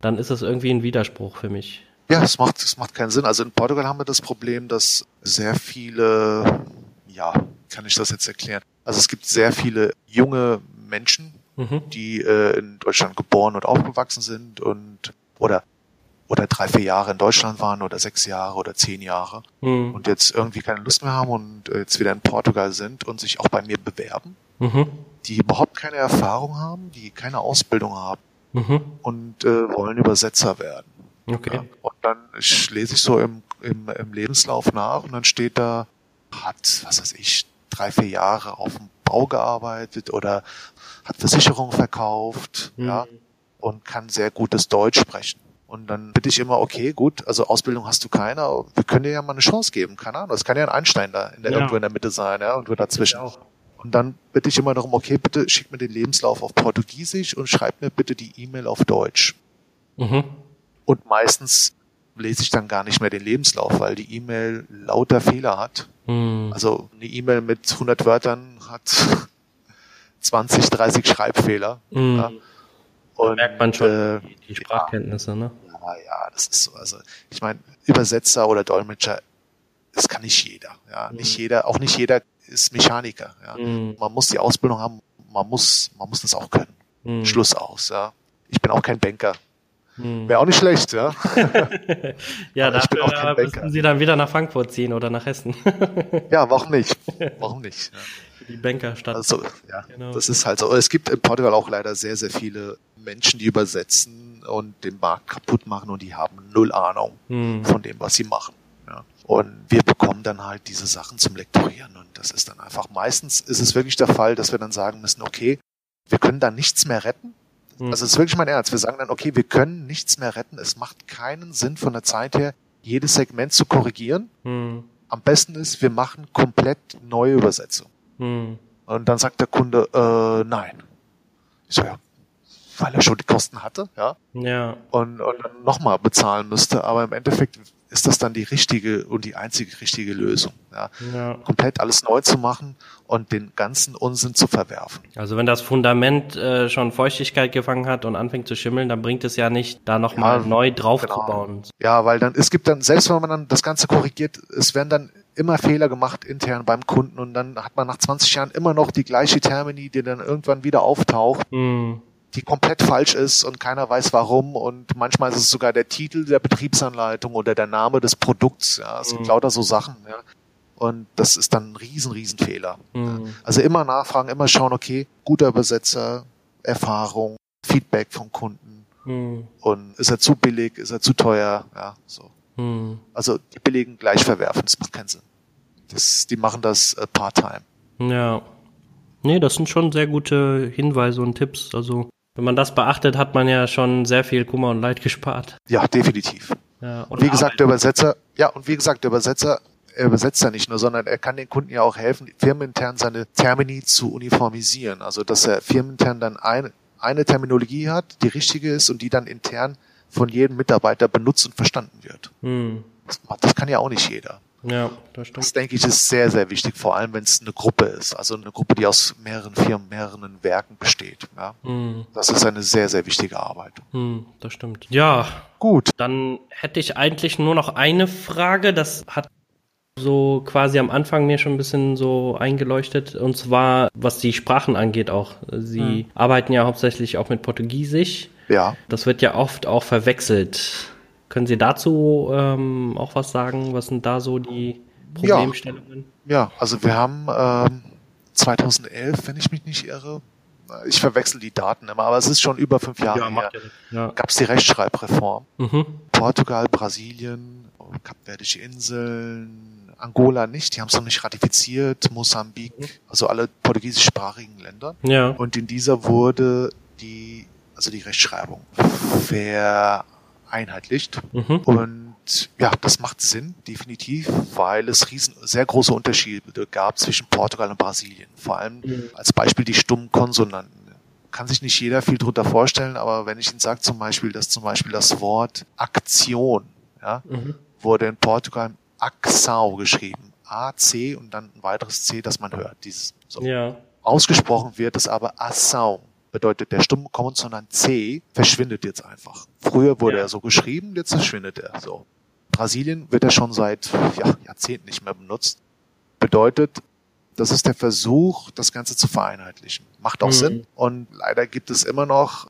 dann ist es irgendwie ein Widerspruch für mich. Ja, es macht, es macht keinen Sinn. Also in Portugal haben wir das Problem, dass sehr viele, ja, kann ich das jetzt erklären? Also es gibt sehr viele junge Menschen, mhm. die äh, in Deutschland geboren und aufgewachsen sind und oder oder drei, vier Jahre in Deutschland waren oder sechs Jahre oder zehn Jahre mhm. und jetzt irgendwie keine Lust mehr haben und jetzt wieder in Portugal sind und sich auch bei mir bewerben, mhm. die überhaupt keine Erfahrung haben, die keine Ausbildung haben mhm. und äh, wollen Übersetzer werden. Okay. Ja, und dann lese ich so im, im, im Lebenslauf nach und dann steht da, hat, was weiß ich, drei, vier Jahre auf dem Bau gearbeitet oder hat Versicherung verkauft, ja, mhm. und kann sehr gutes Deutsch sprechen. Und dann bitte ich immer, okay, gut, also Ausbildung hast du keine, aber wir können dir ja mal eine Chance geben, keine Ahnung. Es kann ja ein Einstein da in der, Ja. irgendwo in der Mitte sein, ja, und wir dazwischen. Und dann bitte ich immer darum, okay, bitte schick mir den Lebenslauf auf Portugiesisch und schreib mir bitte die E-Mail auf Deutsch. Mhm. Und meistens lese ich dann gar nicht mehr den Lebenslauf, weil die E-Mail lauter Fehler hat. Mhm. Also eine E-Mail mit 100 Wörtern hat <laughs> 20, 30 Schreibfehler. Mhm. Ja. Und, merkt man schon Äh, die, die Sprachkenntnisse, ne? ja, ja, das ist so. Also ich meine, Übersetzer oder Dolmetscher, das kann nicht jeder. Ja, nicht Mhm. jeder, auch nicht jeder ist Mechaniker. Ja. Mhm. Man muss die Ausbildung haben, man muss, man muss das auch können. Mhm. Schluss aus. Ja. Ich bin auch kein Banker. Mhm. Wäre auch nicht schlecht, ja. <laughs> Ja, Aber ich bin auch dafür kein Banker. müssen Sie dann wieder nach Frankfurt ziehen oder nach Hessen. Ja, warum nicht? <laughs> Warum nicht? Ja. die Bankerstadt. Also, ja, Genau. das ist halt so. Es gibt in Portugal auch leider sehr, sehr viele Menschen, die übersetzen und den Markt kaputt machen und die haben null Ahnung Mhm. von dem, was sie machen. Ja. Und wir bekommen dann halt diese Sachen zum Lektorieren und das ist dann einfach, meistens ist es wirklich der Fall, dass wir dann sagen müssen, okay, wir können da nichts mehr retten. Mhm. Also es ist wirklich mein Ernst. Wir sagen dann, okay, wir können nichts mehr retten. Es macht keinen Sinn von der Zeit her, jedes Segment zu korrigieren. Mhm. Am besten ist, wir machen komplett neue Übersetzung. Mhm. Und dann sagt der Kunde, äh, nein. Ich so, ja, weil er schon die Kosten hatte, ja, Ja. und, und dann nochmal bezahlen müsste. Aber im Endeffekt ist das dann die richtige und die einzige richtige Lösung, ja. Ja. Komplett alles neu zu machen und den ganzen Unsinn zu verwerfen. Also wenn das Fundament äh, schon Feuchtigkeit gefangen hat und anfängt zu schimmeln, dann bringt es ja nicht, da nochmal Ja, neu drauf genau. zu bauen. Ja, weil dann, es gibt dann, selbst wenn man dann das Ganze korrigiert, es werden dann immer Fehler gemacht intern beim Kunden und dann hat man nach 20 Jahren immer noch die gleiche Termini, die dann irgendwann wieder auftaucht. Mhm. Die komplett falsch ist und keiner weiß warum und manchmal ist es sogar der Titel der Betriebsanleitung oder der Name des Produkts. Ja, es sind Mhm. lauter so Sachen. Ja. Und das ist dann ein riesen, riesen Fehler. Mhm. Also immer nachfragen, immer schauen, okay, guter Übersetzer, Erfahrung, Feedback vom Kunden Mhm. und ist er zu billig, ist er zu teuer, ja, so. Mhm. Also die billigen gleich verwerfen, das macht keinen Sinn. Das, die machen das äh, part-time. Ja. Nee, das sind schon sehr gute Hinweise und Tipps. Also, wenn man das beachtet, hat man ja schon sehr viel Kummer und Leid gespart. Ja, definitiv. Ja. Und wie gesagt, der Übersetzer, ja, und wie gesagt, der Übersetzer, er übersetzt ja nicht nur, sondern er kann den Kunden ja auch helfen, firmenintern seine Termini zu uniformisieren. Also, dass er firmenintern dann eine, eine Terminologie hat, die richtige ist und die dann intern von jedem Mitarbeiter benutzt und verstanden wird. Mhm. Das, das kann ja auch nicht jeder. Ja, das Das stimmt. denke ich ist sehr, sehr wichtig, vor allem wenn es eine Gruppe ist. Also eine Gruppe, die aus mehreren Firmen, mehreren Werken besteht. Ja. Mhm. Das ist eine sehr, sehr wichtige Arbeit. Mhm, das stimmt. Ja, Gut. Dann hätte ich eigentlich nur noch eine Frage, das hat so quasi am Anfang mir schon ein bisschen so eingeleuchtet, und zwar was die Sprachen angeht auch. Sie arbeiten ja hauptsächlich auch mit Portugiesisch. Ja. Das wird ja oft auch verwechselt. Können Sie dazu ähm, auch was sagen? Was sind da so die Ja. Problemstellungen? Ja, also wir haben ähm, 2011, wenn ich mich nicht irre, ich verwechsel die Daten immer, aber es ist schon über fünf Jahre her, ja nichts. Ja. gab es die Rechtschreibreform. Mhm. Portugal, Brasilien, Kapverdische Inseln, Angola nicht, die haben es noch nicht ratifiziert, Mosambik, also alle portugiesischsprachigen Länder. Ja. Und in dieser wurde die, also die Rechtschreibung vereinheitlicht. Mhm. Und ja, das macht Sinn, definitiv, weil es riesen, sehr große Unterschiede gab zwischen Portugal und Brasilien. Vor allem Mhm. als Beispiel die stummen Konsonanten. Kann sich nicht jeder viel drunter vorstellen, aber wenn ich Ihnen sage zum Beispiel, dass zum Beispiel das Wort Aktion, ja, Mhm. wurde in Portugal Axau geschrieben. A-C und dann ein weiteres C, das man hört. Dieses, so. Ja. Ausgesprochen wird es aber Assau. Bedeutet, der stumme Konsonant C verschwindet jetzt einfach. Früher wurde Ja. er so geschrieben, jetzt verschwindet er so. Brasilien wird er schon seit ja, Jahrzehnten nicht mehr benutzt. Bedeutet, das ist der Versuch, das Ganze zu vereinheitlichen. Macht auch Mhm. Sinn. Und leider gibt es immer noch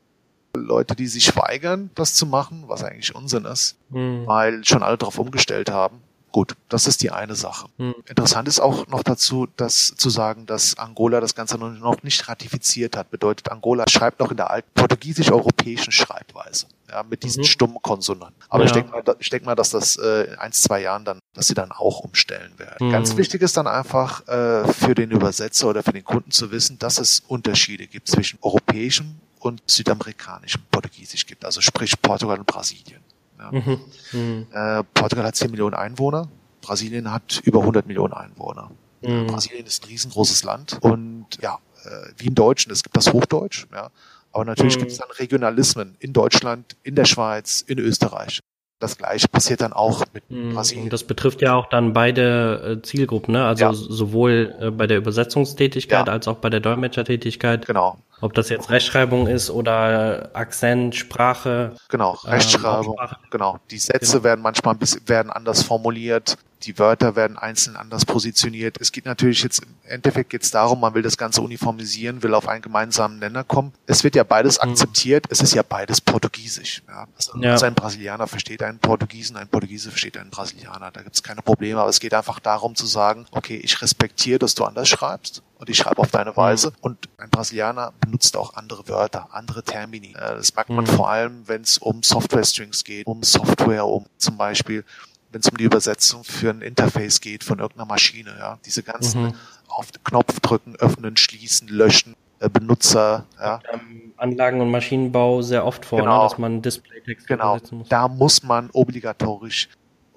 Leute, die sich weigern, das zu machen, was eigentlich Unsinn ist, Mhm. weil schon alle darauf umgestellt haben. Gut, das ist die eine Sache. Mhm. Interessant ist auch noch dazu, dass zu sagen, dass Angola das Ganze noch nicht ratifiziert hat. Bedeutet, Angola schreibt noch in der alten portugiesisch-europäischen Schreibweise, ja, mit diesen Mhm. stummen Konsonanten. Aber Ja. ich denke mal, ich denke mal, dass das äh, in ein, zwei Jahren dann, dass sie dann auch umstellen werden. Mhm. Ganz wichtig ist dann einfach äh, für den Übersetzer oder für den Kunden zu wissen, dass es Unterschiede gibt zwischen europäischem und südamerikanischem Portugiesisch gibt, also sprich Portugal und Brasilien. Ja. Mhm. Mhm. Äh, Portugal hat 10 Millionen Einwohner, Brasilien hat über 100 Millionen Einwohner. Mhm. Brasilien ist ein riesengroßes Land und ja, äh, wie im Deutschen, es gibt das Hochdeutsch, ja, aber natürlich mhm. gibt es dann Regionalismen in Deutschland, in der Schweiz, in Österreich. Das gleiche passiert dann auch mit mhm. Brasilien. Das betrifft ja auch dann beide äh, Zielgruppen, ne? Also ja. sowohl äh, bei der Übersetzungstätigkeit ja. als auch bei der Dolmetschertätigkeit. Genau. Ob das jetzt Rechtschreibung ist oder Akzent, Sprache. Genau, ähm, Rechtschreibung. Ähm, genau. Die Sätze genau. werden manchmal ein bisschen, werden anders formuliert. Die Wörter werden einzeln anders positioniert. Es geht natürlich jetzt im Endeffekt geht es darum, man will das Ganze uniformisieren, will auf einen gemeinsamen Nenner kommen. Es wird ja beides mhm. akzeptiert. Es ist ja beides Portugiesisch. Ja. Also ja. ein Brasilianer versteht einen Portugiesen, ein Portugiese versteht einen Brasilianer. Da gibt es keine Probleme. Aber es geht einfach darum zu sagen, okay, ich respektiere, dass du anders schreibst und ich schreibe auf deine Weise. Mhm. Und ein Brasilianer benutzt auch andere Wörter, andere Termini. Äh, das merkt man mhm. vor allem, wenn es um Software-Strings geht, um Software, um zum Beispiel wenn es um die Übersetzung für ein Interface geht von irgendeiner Maschine, ja. Diese ganzen mhm. auf den Knopf drücken, öffnen, schließen, löschen, äh, Benutzer, ja. Ähm, Anlagen- und Maschinenbau sehr oft vor, ne, genau. ne, dass man Displaytext genau. übersetzen muss. Da muss man obligatorisch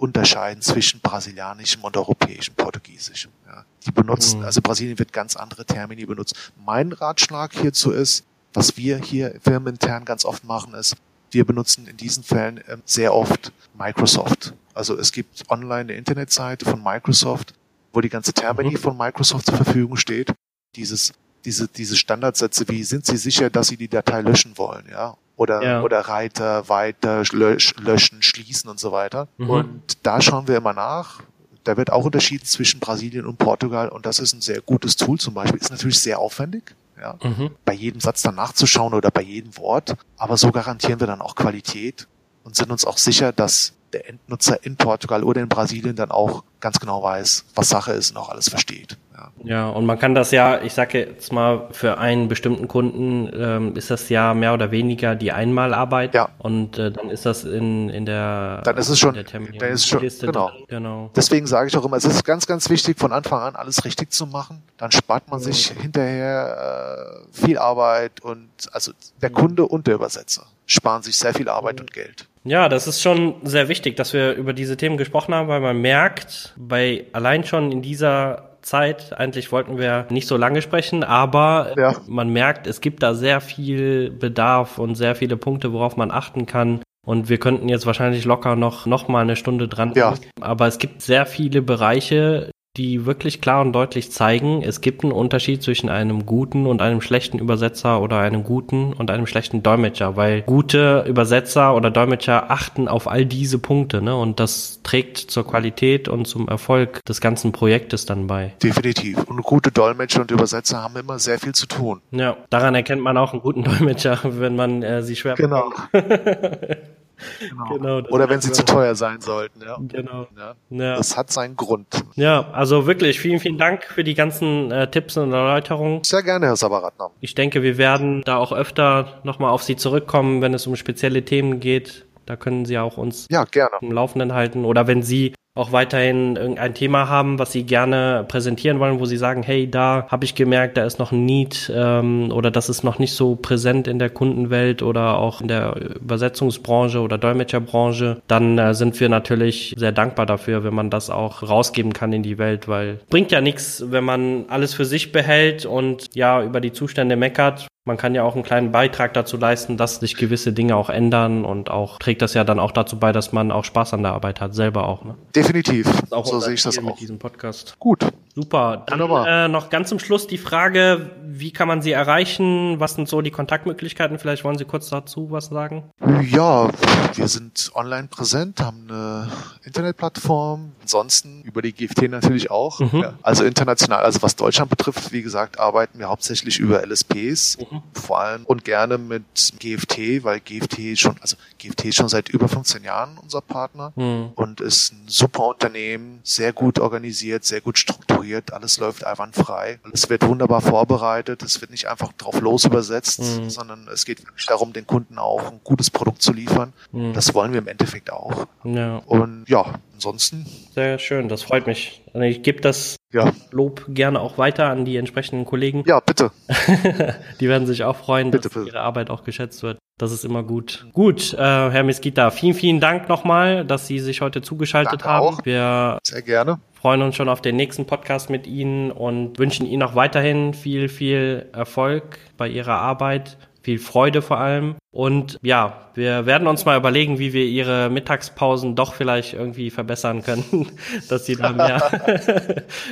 unterscheiden zwischen brasilianischem und europäischem Portugiesisch. Ja. Die benutzen, mhm. also Brasilien wird ganz andere Termini benutzt. Mein Ratschlag hierzu ist, was wir hier firmenintern ganz oft machen, ist, wir benutzen in diesen Fällen ähm, sehr oft Microsoft. Also es gibt online eine Internetseite von Microsoft, wo die ganze Termini mhm. von Microsoft zur Verfügung steht. Dieses, diese, diese Standardsätze wie, sind Sie sicher, dass Sie die Datei löschen wollen, ja? Oder, ja. oder Reiter, weiter, lösch, löschen, schließen und so weiter. Mhm. Und da schauen wir immer nach. Da wird auch unterschieden zwischen Brasilien und Portugal und das ist ein sehr gutes Tool zum Beispiel. Ist natürlich sehr aufwendig, ja, mhm. bei jedem Satz dann nachzuschauen oder bei jedem Wort. Aber so garantieren wir dann auch Qualität und sind uns auch sicher, dass der Endnutzer in Portugal oder in Brasilien dann auch ganz genau weiß, was Sache ist und auch alles versteht. Ja, ja und man kann das ja, ich sage jetzt mal, für einen bestimmten Kunden ähm, ist das ja mehr oder weniger die Einmalarbeit. Ja. Und äh, dann ist das in, in der Dann ist es schon, dann ist schon genau. genau. Deswegen sage ich auch immer, es ist ganz, ganz wichtig, von Anfang an alles richtig zu machen. Dann spart man sich hinterher äh, viel Arbeit und also der Kunde und der Übersetzer sparen sich sehr viel Arbeit und Geld. Ja, das ist schon sehr wichtig, dass wir über diese Themen gesprochen haben, weil man merkt, bei allein schon in dieser Zeit, eigentlich wollten wir nicht so lange sprechen, aber ja. man merkt, es gibt da sehr viel Bedarf und sehr viele Punkte, worauf man achten kann. Und wir könnten jetzt wahrscheinlich locker noch, noch mal eine Stunde dran. Ja. Aber es gibt sehr viele Bereiche, die wirklich klar und deutlich zeigen, es gibt einen Unterschied zwischen einem guten und einem schlechten Übersetzer oder einem guten und einem schlechten Dolmetscher, weil gute Übersetzer oder Dolmetscher achten auf all diese Punkte, ne? Und das trägt zur Qualität und zum Erfolg des ganzen Projektes dann bei. Definitiv. Und gute Dolmetscher und Übersetzer haben immer sehr viel zu tun. Ja, daran erkennt man auch einen guten Dolmetscher, <laughs> wenn man äh, sie schwer Genau. <laughs> Genau. genau Oder wenn sie zu teuer sein sollten. Ja. Genau. Ja. ja. Das hat seinen Grund. Ja, also wirklich vielen, vielen Dank für die ganzen äh, Tipps und Erläuterungen. Sehr gerne, Herr Sabaratnam. Ich denke, wir werden da auch öfter nochmal auf Sie zurückkommen, wenn es um spezielle Themen geht. Da können Sie auch uns ja, gerne. im Laufenden halten. Oder wenn Sie auch weiterhin irgendein Thema haben, was Sie gerne präsentieren wollen, wo Sie sagen, hey, da habe ich gemerkt, da ist noch ein Need ähm, oder das ist noch nicht so präsent in der Kundenwelt oder auch in der Übersetzungsbranche oder Dolmetscherbranche, dann äh, sind wir natürlich sehr dankbar dafür, wenn man das auch rausgeben kann in die Welt, weil bringt ja nichts, wenn man alles für sich behält und ja über die Zustände meckert, man kann ja auch einen kleinen Beitrag dazu leisten, dass sich gewisse Dinge auch ändern und auch trägt das ja dann auch dazu bei, dass man auch Spaß an der Arbeit hat, selber auch. Ne? Definitiv. Auch so sehe ich das auch. Mit diesem Podcast. Gut. Super. Dann äh, noch ganz zum Schluss die Frage, wie kann man Sie erreichen? Was sind so die Kontaktmöglichkeiten? Vielleicht wollen Sie kurz dazu was sagen? Ja, wir sind online präsent, haben eine Internetplattform, ansonsten über die GFT natürlich auch. Mhm. Ja, also international, also was Deutschland betrifft, wie gesagt, arbeiten wir hauptsächlich über LSPs, mhm. vor allem und gerne mit GFT, weil GFT schon, also GFT ist schon seit über 15 Jahren unser Partner mhm. und ist ein super Unternehmen, sehr gut organisiert, sehr gut strukturiert strukturiert, alles läuft einwandfrei. Es wird wunderbar vorbereitet, es wird nicht einfach drauf los übersetzt, mhm. sondern es geht wirklich darum, den Kunden auch ein gutes Produkt zu liefern. Mhm. Das wollen wir im Endeffekt auch. Ja. Und ja, ansonsten. Sehr schön, das freut mich. Ich gebe das ja. Lob gerne auch weiter an die entsprechenden Kollegen. Ja, bitte. <laughs> die werden sich auch freuen, bitte, dass bitte. ihre Arbeit auch geschätzt wird. Das ist immer gut. Gut, äh, Herr Mesquita, vielen, vielen Dank nochmal, dass Sie sich heute zugeschaltet Danke haben. auch. Wir Sehr gerne. freuen uns schon auf den nächsten Podcast mit Ihnen und wünschen Ihnen auch weiterhin viel, viel Erfolg bei Ihrer Arbeit, viel Freude vor allem. Und ja, wir werden uns mal überlegen, wie wir Ihre Mittagspausen doch vielleicht irgendwie verbessern können, dass Sie da mehr.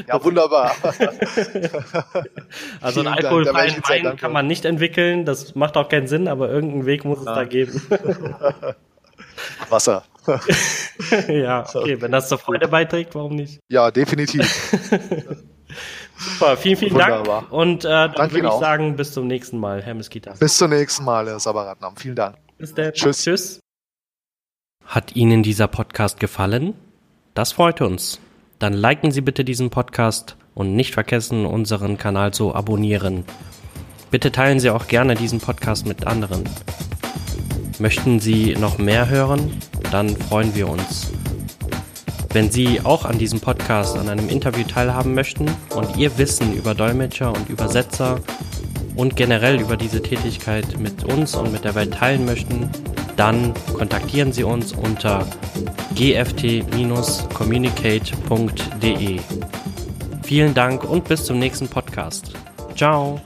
Ja, wunderbar. <laughs> Also einen Dank, alkoholfreien sehr Wein kann man nicht entwickeln, das macht auch keinen Sinn, aber irgendeinen Weg muss es da geben. <laughs> Wasser. <laughs> ja, okay, wenn das zur Freude beiträgt, warum nicht? Ja, definitiv. Super, vielen, vielen Wunderbar. Dank und äh, dann Danke würde ich auch. sagen, bis zum nächsten Mal, Herr Meskita. Bis zum nächsten Mal, Herr Sabaratnam. Vielen Dank. Bis dann. Tschüss. Tschüss. Hat Ihnen dieser Podcast gefallen? Das freut uns. Dann liken Sie bitte diesen Podcast und nicht vergessen, unseren Kanal zu abonnieren. Bitte teilen Sie auch gerne diesen Podcast mit anderen. Möchten Sie noch mehr hören? Dann freuen wir uns. Wenn Sie auch an diesem Podcast, an einem Interview teilhaben möchten und Ihr Wissen über Dolmetscher und Übersetzer und generell über diese Tätigkeit mit uns und mit der Welt teilen möchten, dann kontaktieren Sie uns unter gft-communicate.de. Vielen Dank und bis zum nächsten Podcast. Ciao.